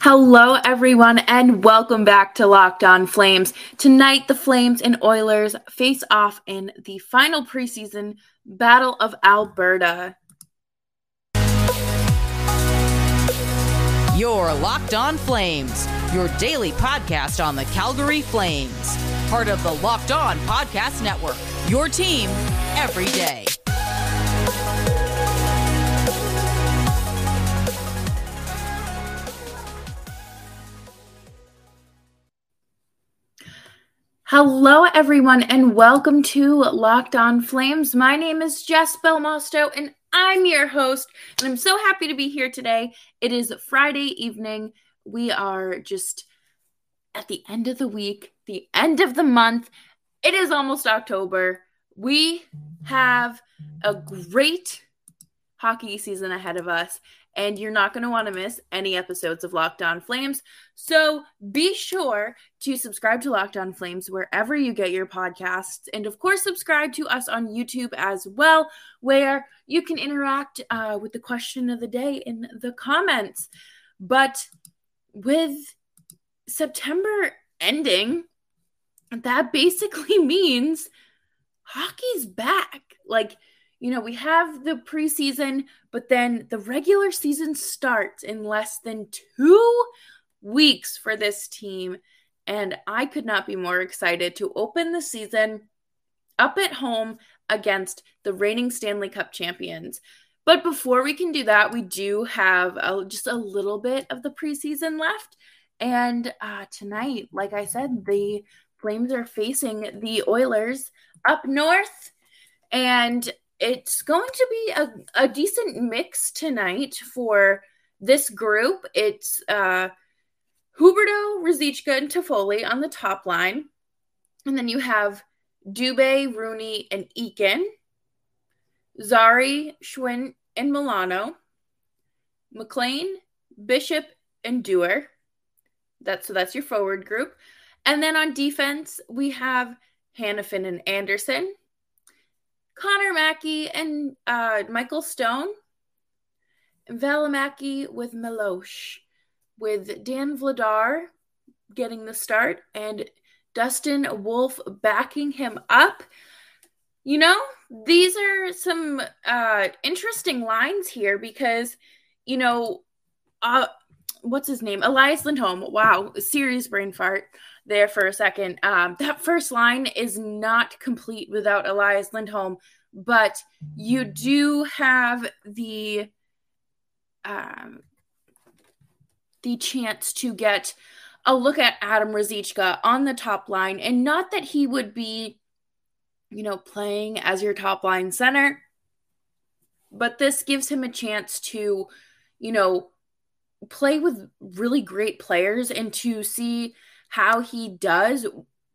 Hello, everyone, and welcome back to Locked On Flames. Tonight, the Flames and Oilers face off in the final preseason Battle of Alberta. Your Locked On Flames, your daily podcast on the Calgary Flames. Part of the Locked On Podcast Network, your team every day. Hello, everyone, and welcome to Locked On Flames. My name is Jess Belmosto, and I'm your host, and I'm so happy to be here today. It is Friday evening. We are just at the end of the week, the end of the month. It is almost October. We have a great hockey season ahead of us, and you're not going to want to miss any episodes of Locked On Flames. So be sure to subscribe to Locked On Flames wherever you get your podcasts. And of course, subscribe to us on YouTube as well, where you can interact uh, with the question of the day in the comments. But with September ending, that basically means hockey's back. Like, you know, we have the preseason, but then the regular season starts in less than two weeks for this team. And I could not be more excited to open the season up at home against the reigning Stanley Cup champions. But before we can do that, we do have a, just a little bit of the preseason left. And uh, tonight, like I said, the Flames are facing the Oilers up north. And it's going to be a, a decent mix tonight for this group. It's uh, Huberdeau, Ruzicka, and Toffoli on the top line. And then you have Dubé, Rooney, and Eakin. Zari, Schwindt, and Milano. McLean, Bishop, and Duehr. That's so that's your forward group. And then on defense, we have Hanifin and Andersson. Connor Mackey and uh, Michael Stone. Valimaki with Milosh, with Dan Vladar getting the start and Dustin Wolf backing him up. You know, these are some uh, interesting lines here because, you know, uh, what's his name? Elias Lindholm. Wow, serious brain fart there for a second. Um, that first line is not complete without Elias Lindholm, but you do have the um, the chance to get a look at Adam Ruzicka on the top line, and not that he would be, you know, playing as your top line center, but this gives him a chance to, you know, play with really great players and to see how he does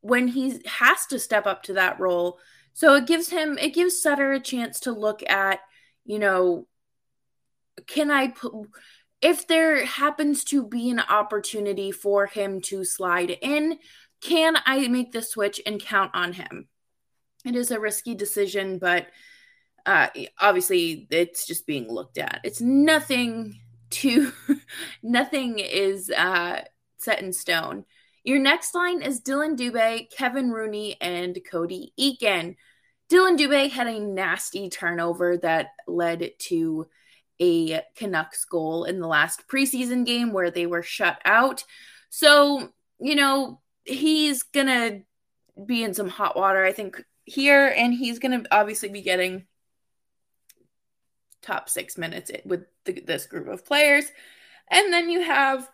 when he has to step up to that role. So it gives him, it gives Sutter a chance to look at, you know, can I put, if there happens to be an opportunity for him to slide in, can I make the switch and count on him? It is a risky decision, but uh, obviously it's just being looked at. It's nothing to, nothing is uh, set in stone. Your next line is Dillon Dubé, Kevin Rooney, and Cody Eakin. Dillon Dubé had a nasty turnover that led to a Canucks goal in the last preseason game where they were shut out. So, you know, he's going to be in some hot water, I think, here, and he's going to obviously be getting top six minutes with the, this group of players. And then you have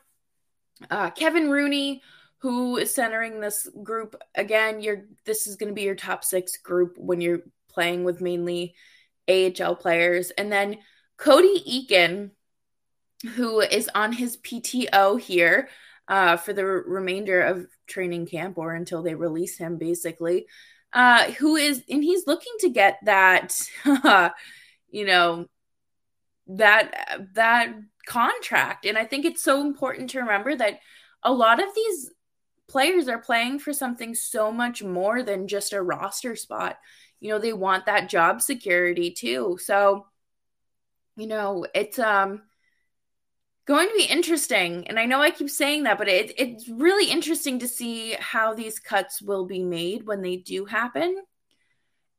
uh, Kevin Rooney, who is centering this group? Again you're this is going to be your top six group when you're playing with mainly ahl players. And then cody eakin who is on his pto here uh, for the remainder of training camp or until they release him basically. Uh, who is and he's looking to get that you know that that contract. And i think it's so important to remember that a lot of these players are playing for something so much more than just a roster spot. You know, they want that job security too. So, you know, it's um going to be interesting. And I know I keep saying that, but it, it's really interesting to see how these cuts will be made when they do happen.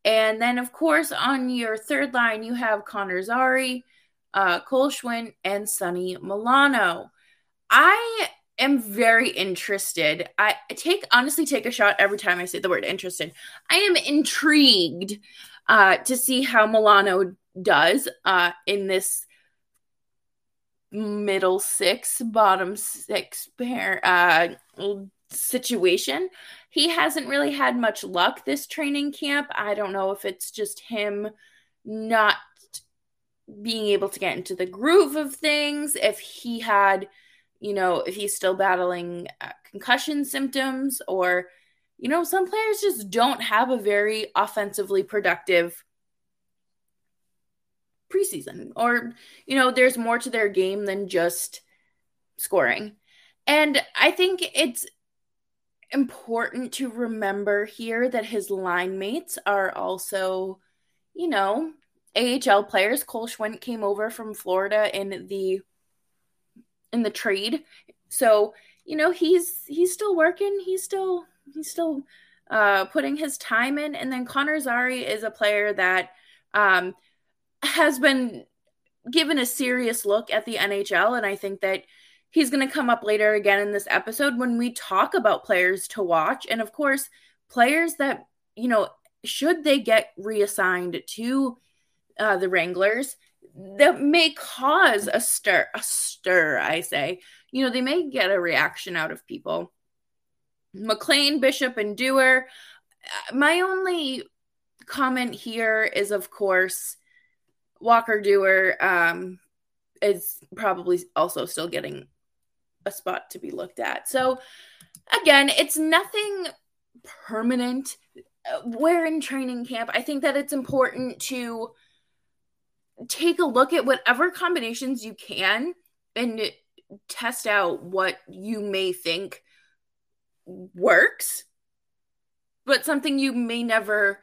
And then, of course, on your third line, you have Connor Zary, uh, Cole Schwindt, and Sonny Milano. I am very interested. I take honestly take a shot every time I say the word interested. I am intrigued uh, to see how Milano does uh, in this middle six, bottom six pair uh, situation. He hasn't really had much luck this training camp. I don't know if it's just him not being able to get into the groove of things, if he had, you know, if he's still battling uh, concussion symptoms, or, you know, some players just don't have a very offensively productive preseason or you know there's more to their game than just scoring. And i think it's important to remember here that his line mates are also you know ahl players. Cole schwindt came over from florida in the in the trade so you know he's he's still working he's still he's still uh putting his time in and then connor zary is a player that um has been given a serious look at the NHL. And I think that he's going to come up later again in this episode when we talk about players to watch. And of course, players that, you know, should they get reassigned to uh, the Wranglers, that may cause a stir, a stir, I say. You know, they may get a reaction out of people. McLean, Bishop, and Duehr. Uh, my only comment here is, of course, Walker Duehr um, is probably also still getting a spot to be looked at. So again, it's nothing permanent. We're in training camp. I think that it's important to take a look at whatever combinations you can and test out what you may think works, but something you may never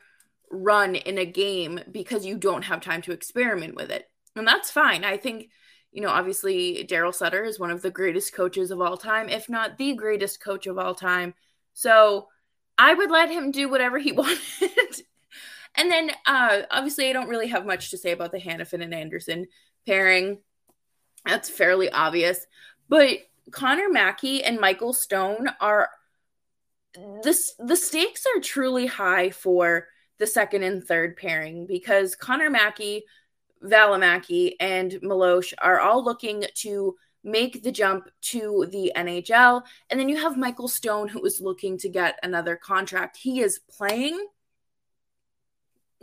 run in a game because you don't have time to experiment with it. And that's fine. I think, you know, obviously Daryl Sutter is one of the greatest coaches of all time, if not the greatest coach of all time. So I would let him do whatever he wanted. And then uh obviously I don't really have much to say about the Hanifin and Andersson pairing. That's fairly obvious. But Connor Mackey and Michael Stone are this the stakes are truly high for the second and third pairing because Connor Mackey, Valimaki, and Malosh are all looking to make the jump to the NHL. And then you have Michael Stone, who is looking to get another contract. He is playing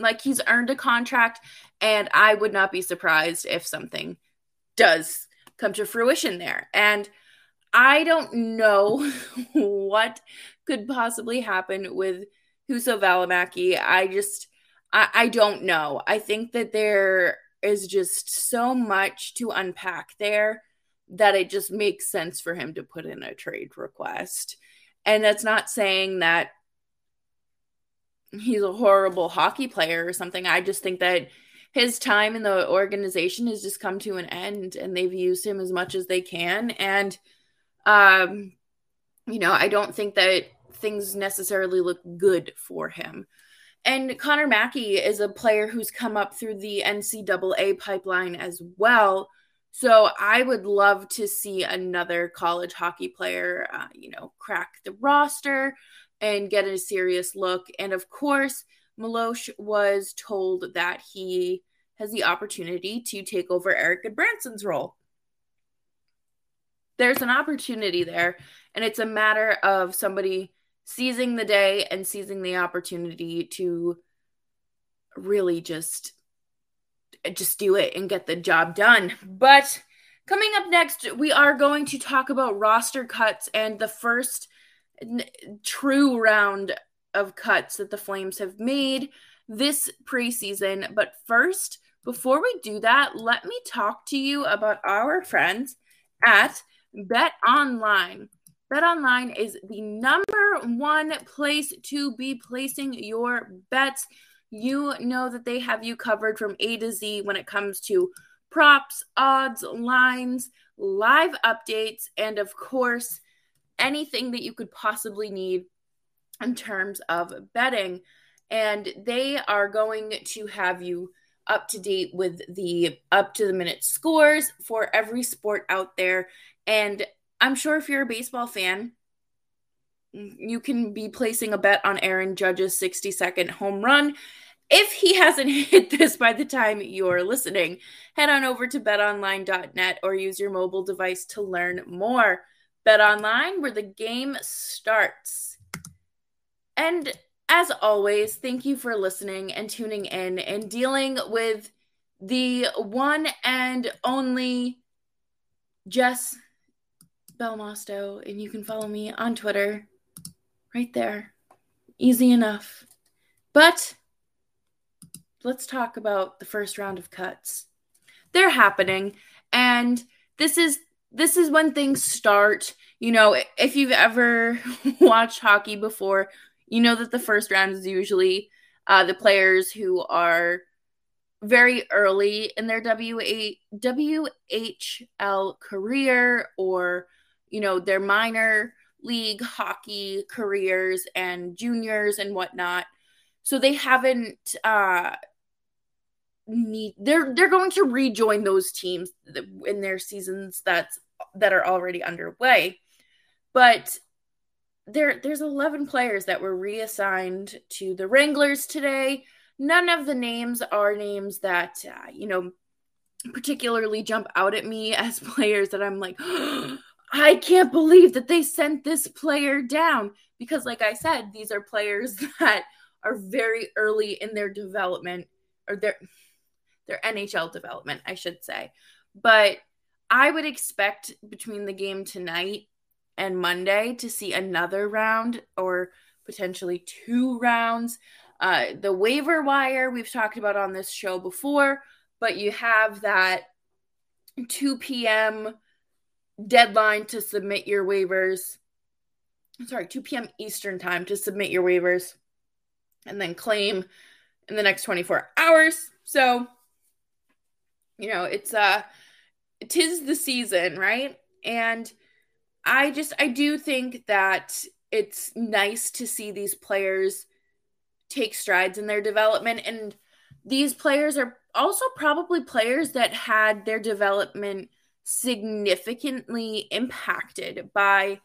like he's earned a contract, and I would not be surprised if something does come to fruition there. And I don't know what could possibly happen with Juuso Valimaki. I just, I, I don't know. I think that there is just so much to unpack there that it just makes sense for him to put in a trade request. And that's not saying that he's a horrible hockey player or something. I just think that his time in the organization has just come to an end and they've used him as much as they can. And, um, you know, I don't think that things necessarily look good for him. And Connor Mackey is a player who's come up through the NCAA pipeline as well. So I would love to see another college hockey player, uh, you know, crack the roster and get a serious look. And of course, Milosh was told that he has the opportunity to take over Erik Gudbranson's role. There's an opportunity there, and it's a matter of somebody seizing the day and seizing the opportunity to really just just do it and get the job done. But coming up next, we are going to talk about roster cuts and the first true round of cuts that the Flames have made this preseason. But first, before we do that, let me talk to you about our friends at Bet Online. Bet Online is the number one place to be placing your bets. You know that they have you covered from A to Z when it comes to props, odds, lines, live updates, and of course, anything that you could possibly need in terms of betting. And they are going to have you up to date with the up to the minute scores for every sport out there. And I'm sure if you're a baseball fan, you can be placing a bet on Aaron Judge's 60 second home run. If he hasn't hit this by the time you're listening, head on over to betonline.net or use your mobile device to learn more. Bet online where the game starts. And as always, thank you for listening and tuning in and dealing with the one and only Jess Belmosto. And you can follow me on Twitter right there. Easy enough. But let's talk about the first round of cuts. They're happening and this is this is when things start. You know, if you've ever watched hockey before, you know that the first round is usually uh, the players who are very early in their WH- WHL career or, you know, their minor league hockey careers and juniors and whatnot. So they haven't uh need they're they're going to rejoin those teams in their seasons that's that are already underway. But there there's 11 players that were reassigned to the Wranglers today. None of the names are names that uh, you know particularly jump out at me as players that I'm like I can't believe that they sent this player down because like I said these are players that are very early in their development or their their NHL development I should say. But I would expect between the game tonight and Monday to see another round or potentially two rounds. Uh, the waiver wire we've talked about on this show before, but you have that 2 p.m. deadline to submit your waivers. Sorry, 2 p.m. Eastern time to submit your waivers and then claim in the next 24 hours. So, you know, it's uh tis the season, right? And I just I do think that it's nice to see these players take strides in their development and these players are also probably players that had their development significantly impacted by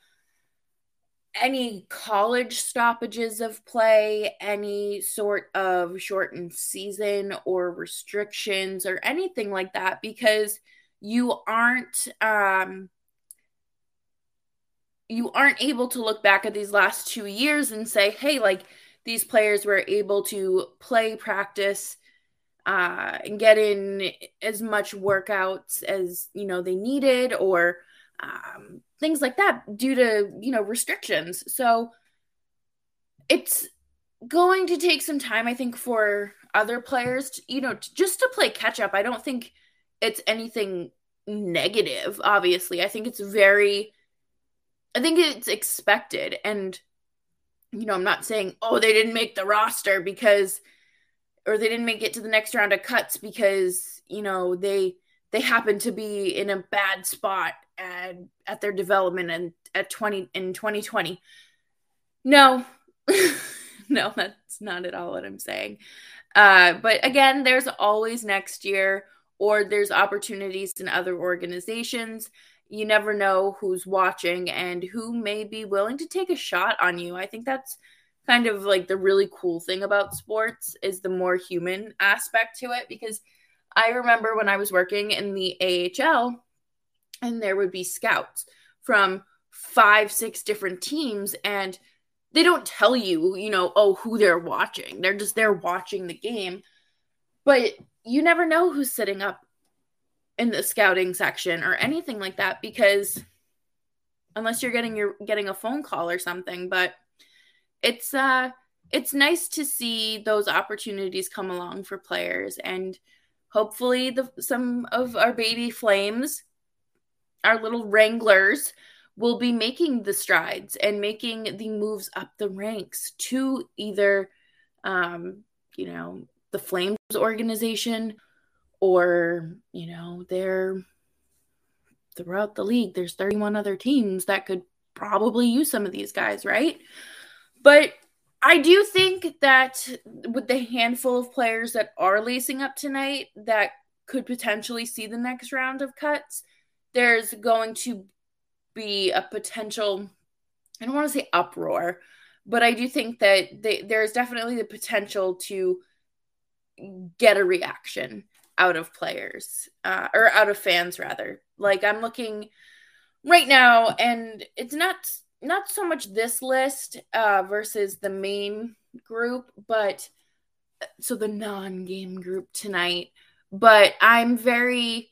any college stoppages of play, any sort of shortened season or restrictions or anything like that because you aren't um you aren't able to look back at these last two years and say, hey, like these players were able to play, practice, uh, and get in as much workouts as you know they needed, or um, things like that due to you know restrictions. So it's going to take some time, I think, for other players, to, you know, just to play catch up. I don't think it's anything negative. Obviously, I think it's very I think it's expected. And, you know, I'm not saying, oh, they didn't make the roster because, or they didn't make it to the next round of cuts because, you know, they, they happen to be in a bad spot at, at their development and at 20 in 2020. No, no, that's not at all what I'm saying. Uh, but again, there's always next year, or there's opportunities in other organizations you never know who's watching and who may be willing to take a shot on you. I think that's kind of like the really cool thing about sports is the more human aspect to it because I remember when I was working in the AHL and there would be scouts from five, six different teams and they don't tell you, you know, oh, who they're watching. They're just there watching the game. But you never know who's sitting up in the scouting section or anything like that because unless you're getting your getting a phone call or something but it's uh it's nice to see those opportunities come along for players and hopefully the some of our baby flames our little wranglers will be making the strides and making the moves up the ranks to either um you know the flames organization or, you know, they're throughout the league, there's 31 other teams that could probably use some of these guys, right? But I do think that with the handful of players that are lacing up tonight that could potentially see the next round of cuts, there's going to be a potential, I don't want to say uproar, but I do think that they, there's definitely the potential to get a reaction out of players uh, or out of fans rather. Like I'm looking right now, and it's not not so much this list uh, versus the main group, but so the non-game group tonight. But I'm very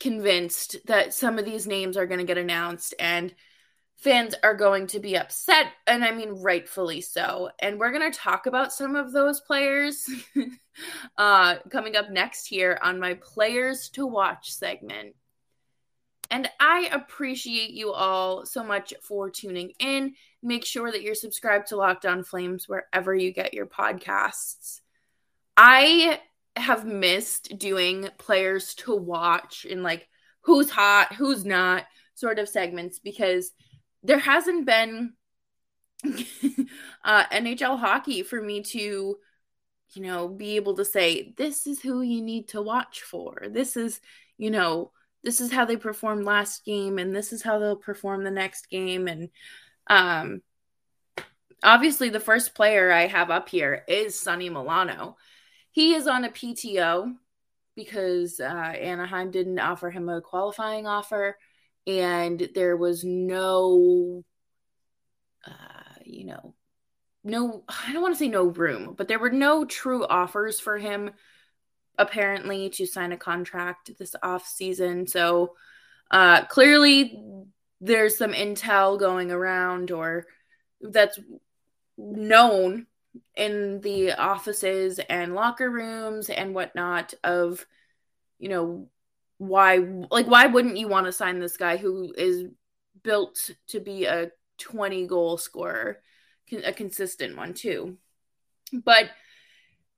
convinced that some of these names are going to get announced and fans are going to be upset and i mean rightfully so and we're going to talk about some of those players uh, coming up next here on my players to watch segment and i appreciate you all so much for tuning in make sure that you're subscribed to locked on flames wherever you get your podcasts i have missed doing players to watch and like who's hot who's not sort of segments because there hasn't been uh, NHL hockey for me to, you know, be able to say, this is who you need to watch for. This is, you know, this is how they performed last game and this is how they'll perform the next game. And um, obviously, the first player I have up here is Sonny Milano. He is on a PTO because uh, Anaheim didn't offer him a qualifying offer and there was no uh, you know no i don't want to say no room but there were no true offers for him apparently to sign a contract this off season. So uh clearly there's some intel going around or that's known in the offices and locker rooms and whatnot of you know why like why wouldn't you want to sign this guy who is built to be a 20 goal scorer a consistent one too? But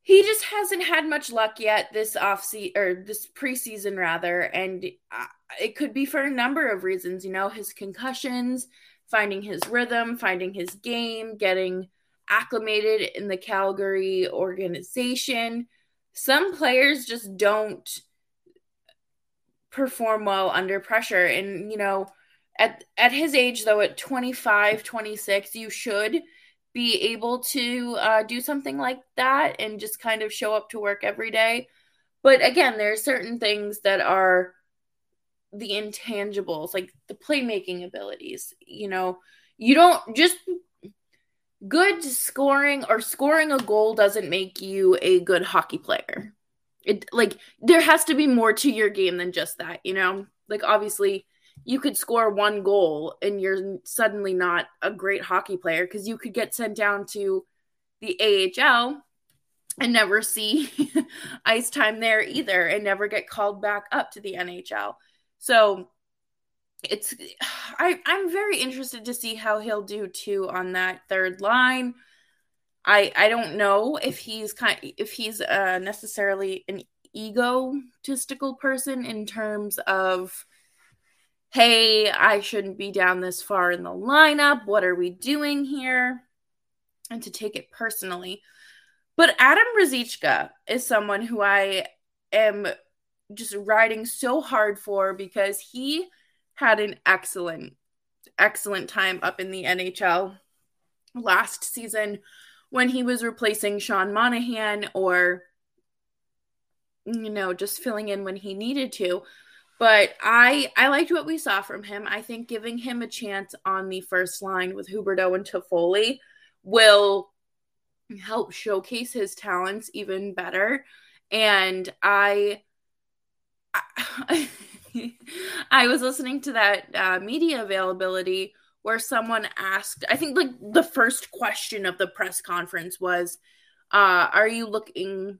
he just hasn't had much luck yet this off season or this preseason rather and uh, it could be for a number of reasons you know his concussions finding his rhythm finding his game getting acclimated in the calgary organization. Some players just don't perform well under pressure and you know at at his age though at 25 26 you should be able to uh, do something like that and just kind of show up to work every day. But again there are certain things that are the intangibles like the playmaking abilities you know? You don't just good scoring or scoring a goal doesn't make you a good hockey player. It like there has to be more to your game than just that, you know? Like obviously you could score one goal and you're suddenly not a great hockey player because you could get sent down to the AHL and never see ice time there either and never get called back up to the NHL. So it's I I'm very interested to see how he'll do too on that third line. I I don't know if he's kind if he's uh, necessarily an egotistical person in terms of hey, I shouldn't be down this far in the lineup. What are we doing here? And to take it personally. But Adam Ruzicka is someone who I am just riding so hard for because he had an excellent, excellent time up in the NHL last season when he was replacing Sean Monahan or, you know, just filling in when he needed to. But I I liked what we saw from him. I think giving him a chance on the first line with Huberdeau and Toffoli will help showcase his talents even better. And I I, was listening to that uh, media availability where someone asked, I think like the first question of the press conference was, uh, are you looking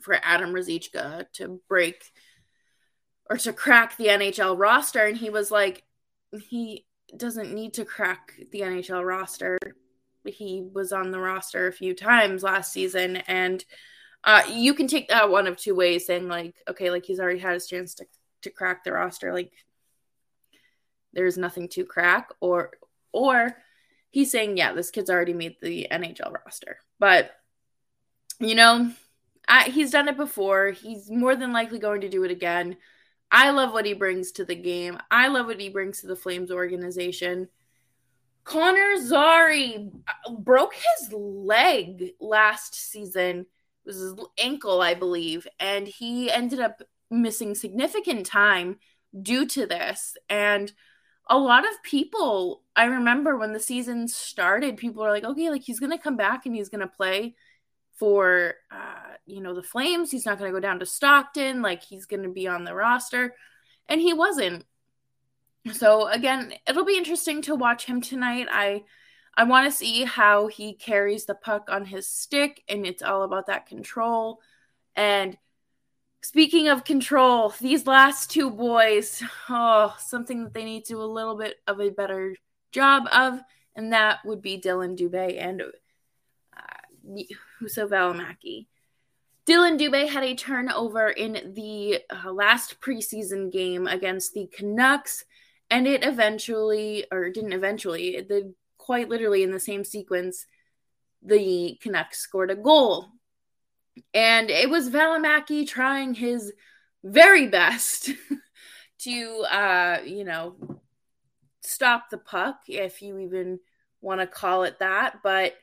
for Adam Ruzicka to break or to crack the NHL roster? And he was like, he doesn't need to crack the NHL roster. He was on the roster a few times last season and uh, you can take that one of two ways, saying like, okay, like he's already had his chance to to crack the roster, like there's nothing to crack, or or he's saying, yeah, this kid's already made the NHL roster, but you know, I, he's done it before. He's more than likely going to do it again. I love what he brings to the game. I love what he brings to the Flames organization. Connor Zary uh, broke his leg last season. It was his ankle, I believe, and he ended up missing significant time due to this. And a lot of people, I remember when the season started, people were like, okay, like he's going to come back and he's going to play for, uh, you know, the Flames. He's not going to go down to Stockton. Like he's going to be on the roster. And he wasn't. So again, it'll be interesting to watch him tonight. I I want to see how he carries the puck on his stick and it's all about that control. And speaking of control, these last two boys, oh, something that they need to do a little bit of a better job of and that would be Dillon Dubé and uh, Juuso Valimaki. Dillon Dubé had a turnover in the uh, last preseason game against the Canucks and it eventually or didn't eventually the quite literally in the same sequence the Canucks scored a goal and it was Valimaki trying his very best to uh you know stop the puck if you even want to call it that but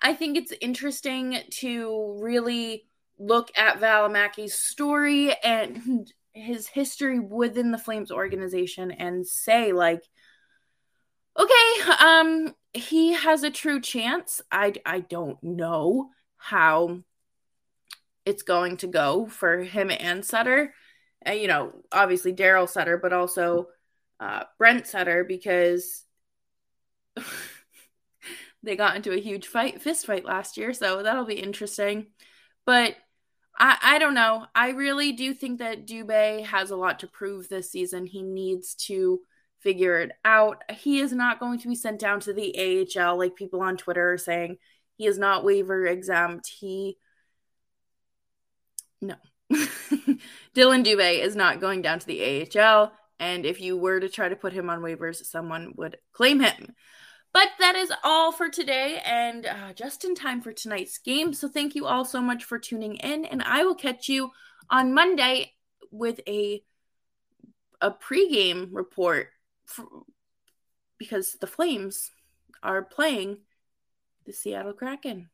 I think it's interesting to really look at Valimaki's story and his history within the Flames organization and say like okay, um he has a true chance. I I don't know how it's going to go for him and Sutter. Uh, you know, obviously Daryl Sutter, but also uh, Brent Sutter because they got into a huge fight, fist fight last year. So that'll be interesting. But I, I don't know. I really do think that Dubé has a lot to prove this season. He needs to figure it out. He is not going to be sent down to the AHL like people on Twitter are saying. He is not waiver exempt. He no. Dillon Dubé is not going down to the AHL. And if you were to try to put him on waivers, someone would claim him. But that is all for today and uh, just in time for tonight's game. So thank you all so much for tuning in. And I will catch you on Monday with a a pregame report for, because the Flames are playing the Seattle Kraken.